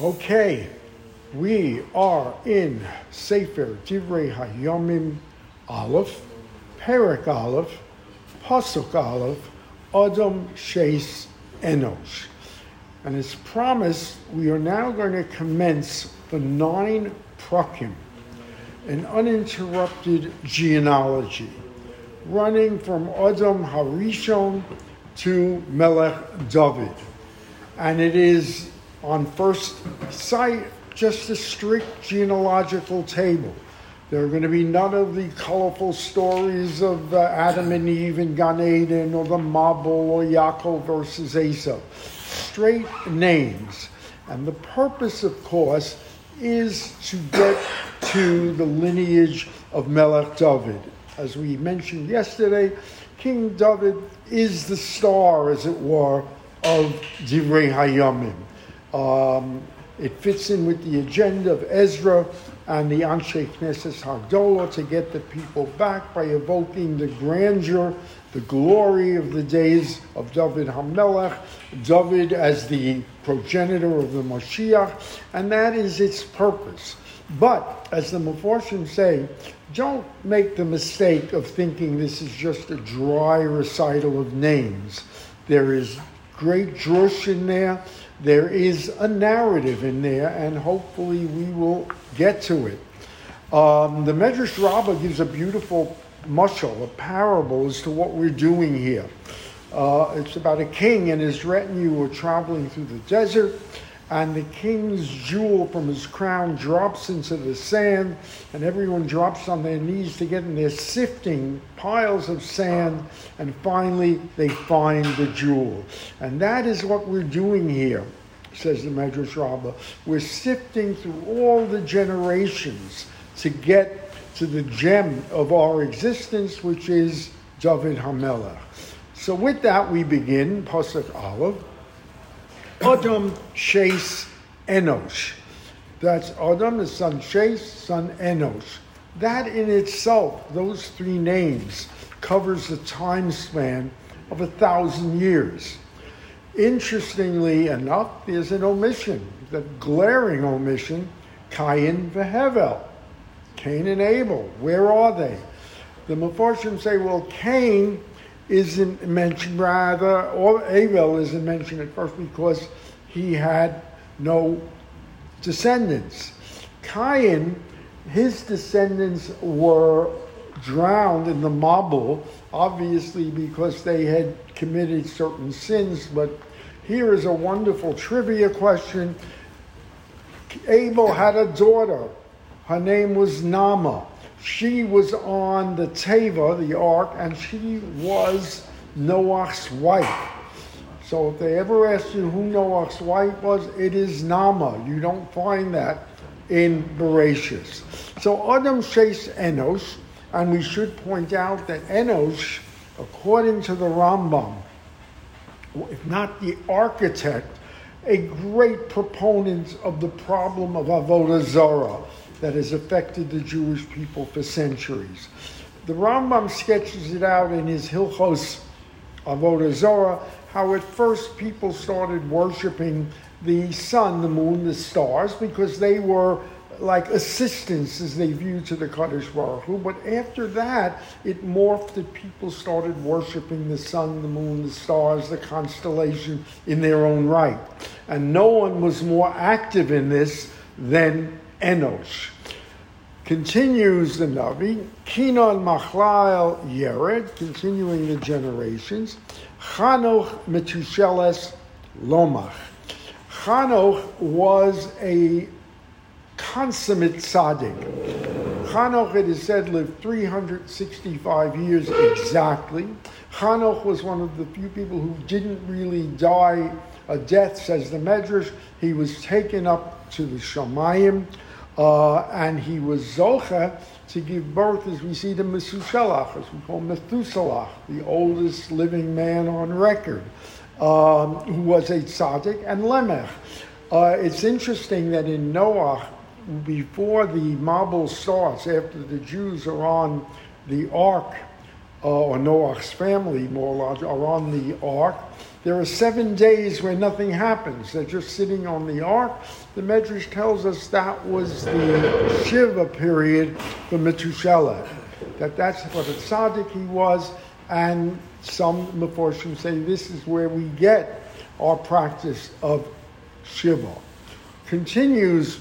Okay, we are in Sefer Divrei Hayomim Aleph, Perek Aleph, Pasuk Aleph, Adam Sheis Enosh. And as promised, we are now going to commence the nine prakim, an uninterrupted genealogy, running from Adam Harishon to Melech David. And it is on first sight just a strict genealogical table. There are going to be none of the colorful stories of uh, Adam and Eve and Gan Eden or the Mabul or Yaakov versus Esau. Straight names. And the purpose, of course, is to get to the lineage of Melech David. As we mentioned yesterday, King David is the star, as it were, of Divrei Hayamim. Um, it fits in with the agenda of Ezra and the Anshe Knesset Hagdolah to get the people back by evoking the grandeur, the glory of the days of David Hamelech, David as the progenitor of the Mashiach, and that is its purpose. But, as the Mepharshim say, don't make the mistake of thinking this is just a dry recital of names. There is great drush in there there is a narrative in there, and hopefully we will get to it. Um, the Medrash Rabbah gives a beautiful mushal, a parable as to what we're doing here. Uh, it's about a king and his retinue were traveling through the desert and the king's jewel from his crown drops into the sand, and everyone drops on their knees to get in. They're sifting piles of sand, and finally they find the jewel. And that is what we're doing here, says the Medrash Rabbah. We're sifting through all the generations to get to the gem of our existence, which is David Hamelech. So with that, we begin, Pasuk Aleph. Adam Shais Enosh. That's Adam, the son Shais, son Enosh. That in itself, those three names, covers the time span of a thousand years. Interestingly enough, there's an omission, the glaring omission, Cain Vehevel. Cain and Abel, where are they? The Mepharshim say, well, Cain isn't mentioned rather, or Abel isn't mentioned at first because he had no descendants. Cain, his descendants were drowned in the Mabul, obviously because they had committed certain sins, but here is a wonderful trivia question. Abel had a daughter. Her name was Nama she was on the Teva, the ark, and she was Noah's wife. So if they ever ask you who Noah's wife was, it is Nama. You don't find that in Bereshis. So Adam Shais Enos, and we should point out that Enos, according to the Rambam, if not the architect, a great proponent of the problem of Avodah Zarah that has affected the Jewish people for centuries. The Rambam sketches it out in his Hilchos Avodah Zorah, how at first people started worshiping the sun, the moon, the stars, because they were like assistants as they viewed to the Kadosh Baruch Hu. But after that, it morphed that people started worshiping the sun, the moon, the stars, the constellation in their own right. And no one was more active in this than Enosh. Continues the Navi, Kinon Machlael Yered, continuing the generations, Chanoch Metusheles Lomach. Chanoch was a consummate tzaddik. Chanoch, it is said, lived 365 years exactly. Chanoch was one of the few people who didn't really die a death, says the Medrash. He was taken up to the Shamayim uh, and he was Zocha to give birth, as we see to Mesushelach, as we call Methuselah, the oldest living man on record, um, who was a tzaddik, and Lemech. Uh, it's interesting that in Noah, before the Mabul starts, after the Jews are on the ark, uh, or Noah's family, more large, are on the ark, There are seven days where nothing happens. They're just sitting on the ark. The Medrash tells us that was the Shiva period for Methuselah. That that's what a tzaddik he was, and some Meforshim say this is where we get our practice of Shiva. Continues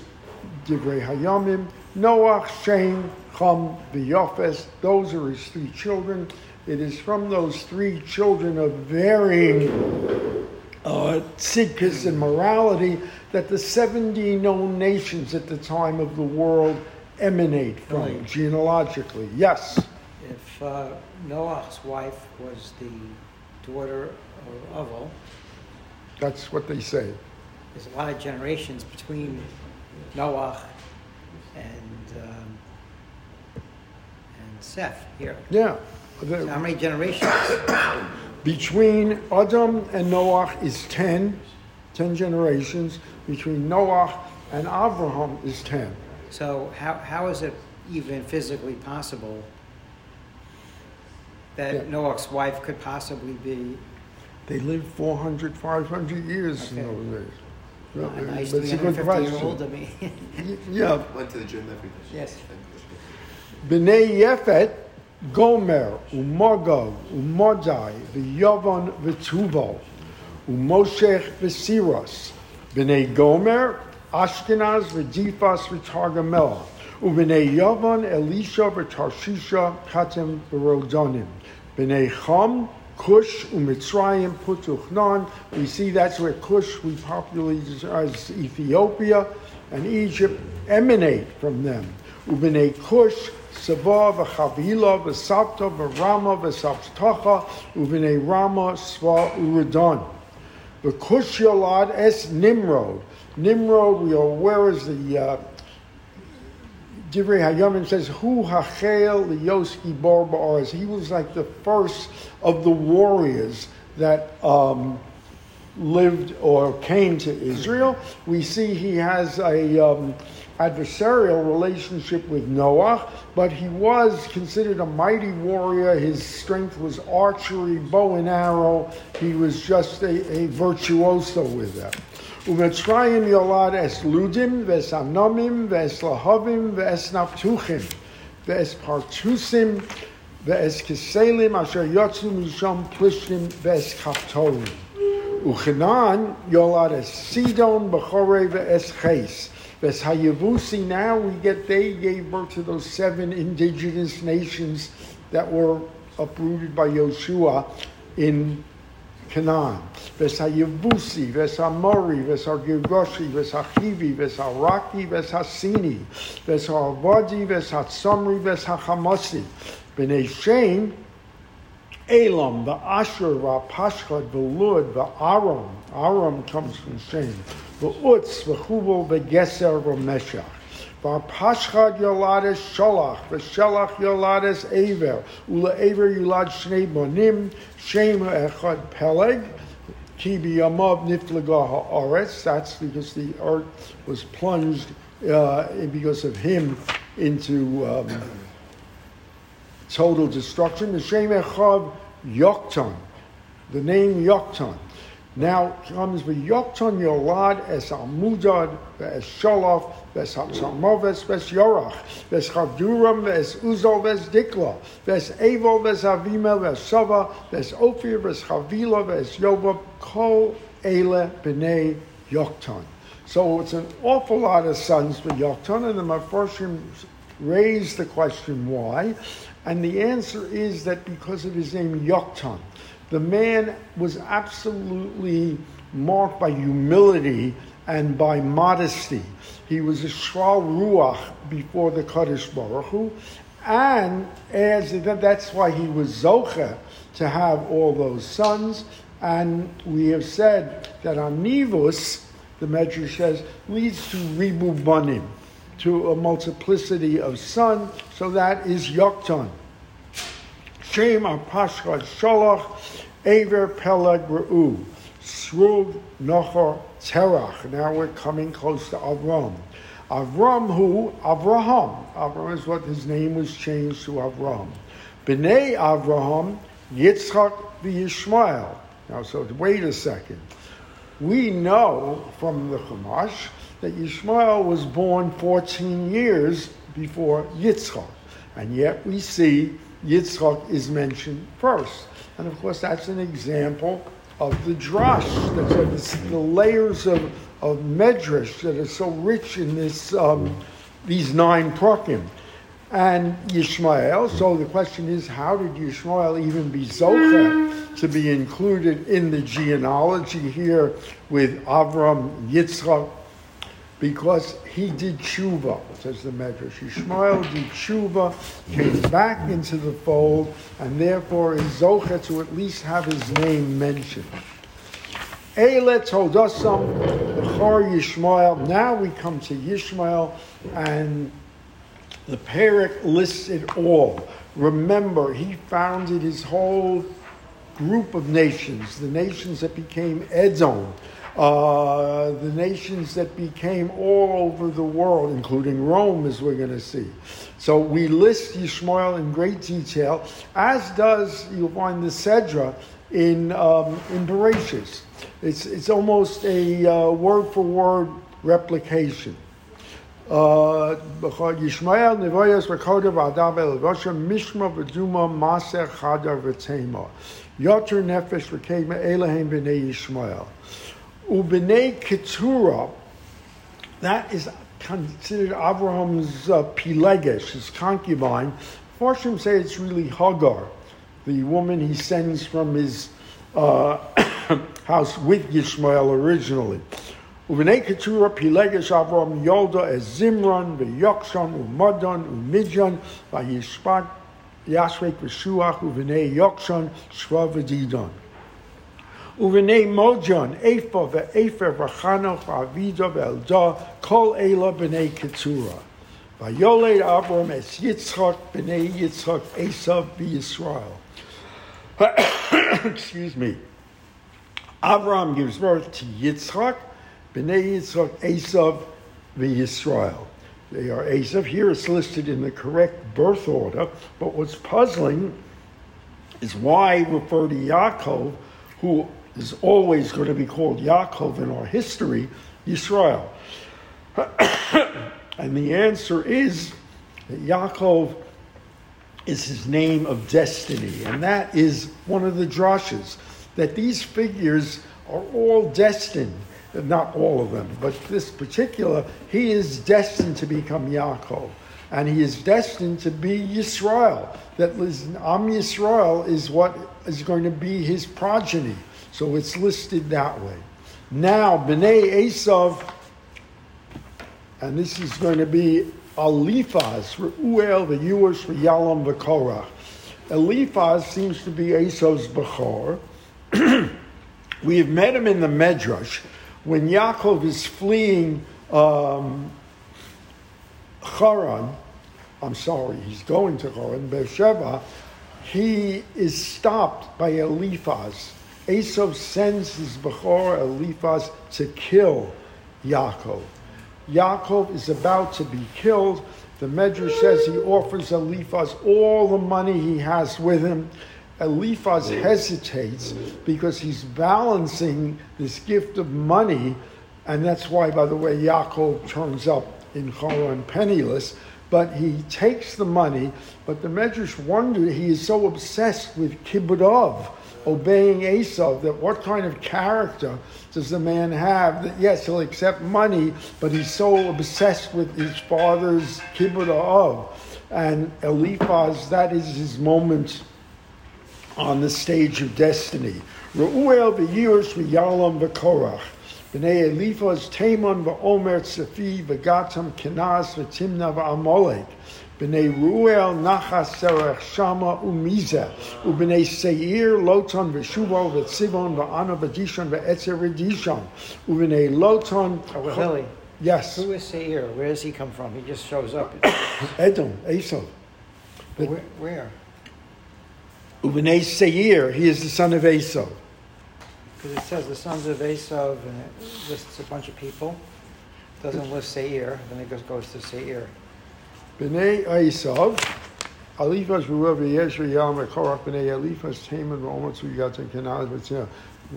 Divrei Hayamim, Noach, Shem, Chum, V'Yofes, those are his three children. It is from those three children of varying uh, and morality that the 70 known nations at the time of the world emanate from right. genealogically. Yes? If uh, Noah's wife was the daughter of Avel, that's what they say. There's a lot of generations between Noah and um, and Seth here. Yeah. So how many generations? Between Adam and Noah is 10, 10 generations. Between Noah and Abraham is 10. So how, how is it even physically possible that yeah. Noah's wife could possibly be? They lived 400, 500 years okay. in those days. Yeah, a nice 350 year old of me. yeah. Went to the gym every day. Yes. B'nai Yefet Gomer, Umogog, Umodai, V'Yovon, V'Tuval, Umoshech, V'Siros, B'nai Gomer, Ashkenaz, V'Difas, V'Targamel, Ub'nai Yovon, Elisha, V'Tarshisha, Katem, V'Rodonim, B'nai Chom, Cush, Umitzrayim, Putuchnan. We see that's where Cush, we popularly as Ethiopia, and Egypt emanate from them. Ub'nai Cush, Sava v'chavila v'savta v'rama v'savtacha u'v'nei rama sva uradon. V'kush yolad es Nimrod. Nimrod, we are aware is the uh, Divrei Hayamim says, Hu hachel Yoski bar He was like the first of the warriors that um, lived or came to Israel. We see he has a um, adversarial relationship with Noah, but he was considered a mighty warrior. His strength was archery, bow and arrow. He was just a, virtuoso with them. Umetzrayim yolad es ludim, ves anomim, ves lahavim, ves naptuchim, ves asher yotzu misham plishtim, ves. Uchanan yolad es sidon, bechore, ves ches. Ves Hayavusi, now we get, they gave birth to those seven indigenous nations that were uprooted by Yoshua in Canaan. Ves Hayavusi, Ves Hamori, Ves Hargigoshi, Ves Hachivi, Ves Haraki, Ves Hasini, Ves Harvadi, Ves Hatsomri, Ves Hachamasi. B'nai Shem, Elam, the Asher, the Pashchad, the Lud, the Aram. Aram comes from Shem v'chubel v'geser v'meshach. V'pashchad yolades sholach, v'sholach yolades aver, ula aver yulad shnei bonim, shem echad peleg, ki biyamav niflaga ha'aretz, that's because the earth was plunged uh, because of him into um, total destruction. The shem echad yoktan, the name yoktan. Now comes the Yokton Yolad es Amudad, es Sholof, ves Hatzamoves, ves Yorach, ves Chaduram, ves Uzol, ves Dikla, ves Evil, ves Avima, ves Sava, ves Ophir, ves Chavila, ves Yobab, Kol Ele B'nei Yokton. So it's an awful lot of sons for Yokton, and the Mepharshim raised the question why, and the answer is that because of his name Yokton. The man was absolutely marked by humility and by modesty. He was a shfal ruach before the Kadosh Baruch Hu, and as that's why he was zocha to have all those sons. And we have said that anivus, the Medrash says, leads to ribu banim, to a multiplicity of sons. So that is yokton. Shem Apashcha Sholach, Aver Peleg Re'u, Srug Nochor Terach. Now we're coming close to Avram. Avram who? Avraham. Avram is what his name was changed to Avram. B'nai Avraham, Yitzchak v'Yishmael. Now, so wait a second. We know from the Chumash that Yishmael was born 14 years before Yitzchak, and yet we see Yitzchak is mentioned first. And of course, that's an example of the drash, that's the layers of, of medrash that are so rich in this, um, these nine prakim. And Yishmael, so the question is, how did Yishmael even be Zocha to be included in the genealogy here with Avram, Yitzchak, because he did tshuva, says the Medrash. Yishmael did tshuva, came back into the fold, and therefore is zocha to at least have his name mentioned. Eile Todasam, Bechor Yishmael. Now we come to Yishmael, and the Perik lists it all. Remember, he founded his whole group of nations, the nations that became Edom, uh, the nations that became all over the world, including Rome, as we're going to see. So we list Yishmael in great detail, as does, you'll find the Sedra in, um, in Bereshit. It's, it's almost a uh, word for word replication. Yishmael Nevoyas Rekodav Adav Elvasha Mishma V'duma Maser Chadar V'tema Yoter Nefesh V'kema Elohim B'nei Yishmael Ubnei Keturah, that is considered Abraham's uh, Pilegesh, his concubine. Fortune say it's really Hagar, the woman he sends from his uh, house with Yishmael originally. Ubnei Keturah Pilegesh Abraham Yolda as Zimran, V'Yokshan, Umadon, Umidjan, V'Yishpat, Yasrek V'Shuach, Ubnei Yokshan, Shva V'Didon. ובני מוג'ון, איפה ואיפה וחנוך ואבידו ואלדו, כל אלה בני קצורה. ויולד אברהם את יצחק, בני יצחק, עשיו בישראל. Excuse me. Abraham gives birth to Yitzchak, Bnei Yitzchak, Esav, Yisrael. They are Esav. Here it's listed in the correct birth order, but what's puzzling is why refer to Yaakov, who is always going to be called Yaakov in our history, Israel. and the answer is that Yaakov is his name of destiny. And that is one of the drashes, that these figures are all destined, not all of them, but this particular, he is destined to become Yaakov. And he is destined to be Yisrael. That Am Yisrael is what is going to be his progeny. So it's listed that way. Now, B'nai Esav, and this is going to be Eliphaz, Reuel, the Yush, Yalam, the Korach. Eliphaz seems to be Esav's Bechor. we have met him in the Medrash when Yaakov is fleeing um, Haran. I'm sorry, he's going to Haran, Beersheba. He is stopped by Eliphaz Esav sends his Bechor Eliphaz to kill Yaakov. Yaakov is about to be killed. The Medrash says he offers Eliphaz all the money he has with him. Eliphaz hesitates because he's balancing this gift of money, and that's why, by the way, Yaakov turns up in Haran penniless. But he takes the money, but the Medrash wonder he is so obsessed with kibbud obeying Esau, that what kind of character does the man have that, yes, he'll accept money, but he's so obsessed with his father's kibbud. And Eliphaz, that is his moment on the stage of destiny. Reuel v'yirush v'yalam v'korach. B'nei Eliphaz Taman v'omer tzefi v'gatam kenaz v'timna v'amolek. B'nei Ruel, Nachas, Serach, Shama, Umiza, Ub'nei Seir, Loton, Veshuval, Vetzivon, Va'ana, Vadishon, Ve'etzer, Vedishon, Ub'nei Loton. Oh, well, Yes. Who is Seir? Where does he come from? He just shows up. Edom, Esau. Where? where? Ub'nei Seir, he is the son of Esau. Because it says the sons of Esau, and it lists a bunch of people. It doesn't list Seir, then it goes, goes to Seir. B'nai Aisav, Alifas Ruav Yeshua Yam Korach B'nai Alifas Taman Roman Sugat and Kanaz B'tzia.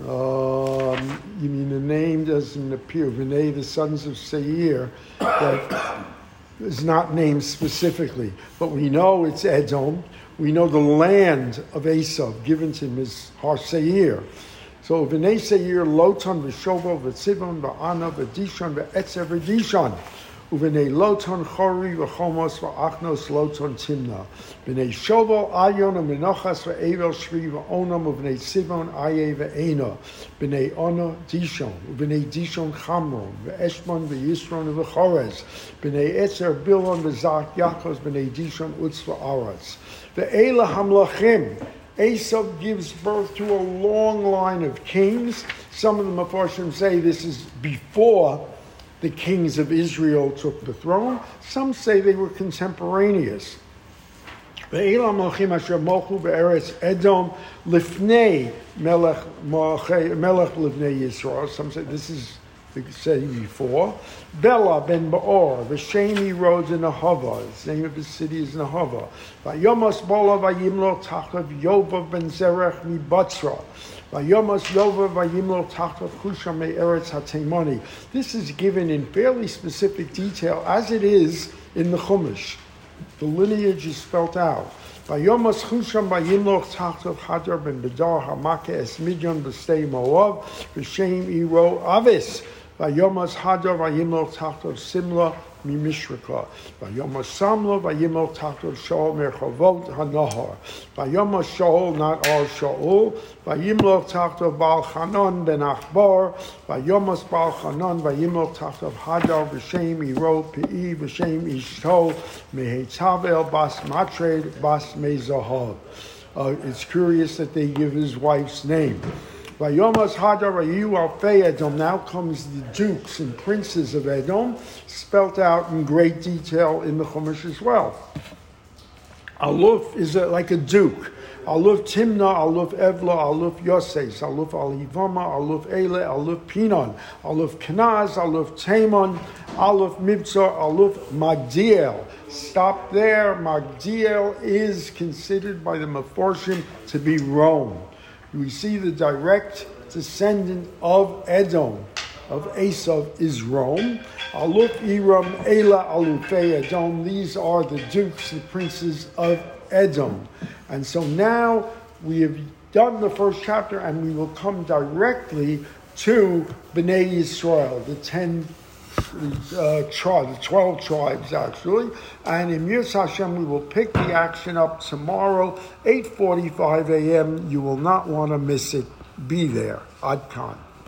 Um, you mean the name doesn't appear. Vinay, the sons of Seir, that is not named specifically, but we know it's Edom. We know the land of Esav given to him is Har Seir. So v'nei seir loton v'shovo v'tzibon v'ana v'dishon v'etzer v'dishon. Uvinei loton chori v'chomos v'achnos loton timna. V'nei shovo ayon v'menochas v'evel shri v'onam uvinei sivon aye v'ena. V'nei ona dishon. Uvinei dishon chamron. V'eshmon v'yisron v'chores. V'nei etzer bilon v'zach yakos. V'nei dishon utz v'aretz. V'ela hamlachim. Esav gives birth to a long line of kings. Some of the Mepharshim say this is before the kings of Israel took the throne. Some say they were contemporaneous. Ve'elam malchim asher mochu be'eretz Edom lifnei melech melech lifnei Yisrael. Some say this is the say before. Bela ben Baor, the Shani roads in Nahava. The name of the city is Nahava. Vayomos bola vayimlo tachav Yovav ben Zerech mi Batzra. Vayomas Yova Vayimlo Tachtav Chusha Eretz Hatemoni. This is given in fairly specific detail as it is in the Chumash. The lineage is spelt out. Vayomas Chusham Vayimlo Tachtav Hadar Ben Bedar Hamake Es Midyan B'stei Moav V'Shem Iro Avis. Vayomas Hada Vayimel Tachtov Simla Mimishrekha. Vayomas Samla Vayimel Tachtov Shaul Merchavot Hanahar. Vayomas Shaul not all Shaul. Vayimel Tachtov Baal Hanan Ben Achbar. Vayomas Baal Chanon Vayimel Tachtov Hadar V'Shem Iro Pe'i V'Shem Ishto Mehetzavel Bas Matre Bas Mezahav. Uh, it's curious that they give his wife's name. Vayomas Hadar Alfei Edom. Now comes the dukes and princes of Edom, spelt out in great detail in the Chumash as well. Aluf is a, like a duke. Aluf Timna, Aluf Evla, Aluf Yoses, Aluf Alivama, Aluf Ele, Aluf Pinon, Aluf Kenaz, Aluf Tamon, Aluf Mibzar, Aluf Magdiel. Stop there. Magdiel is considered by the Meforshim to be Rome we see the direct descendant of Edom, of Esav, is Rome. Aluf Iram, Ela Alufei Edom. These are the dukes the princes of Edom. And so now we have done the first chapter and we will come directly to Bnei Yisrael, the ten uh, tribes, 12 tribes actually. And in Yirtzeh Hashem, we will pick the action up tomorrow, 8.45 a.m. You will not want to miss it. Be there. Ad Khan.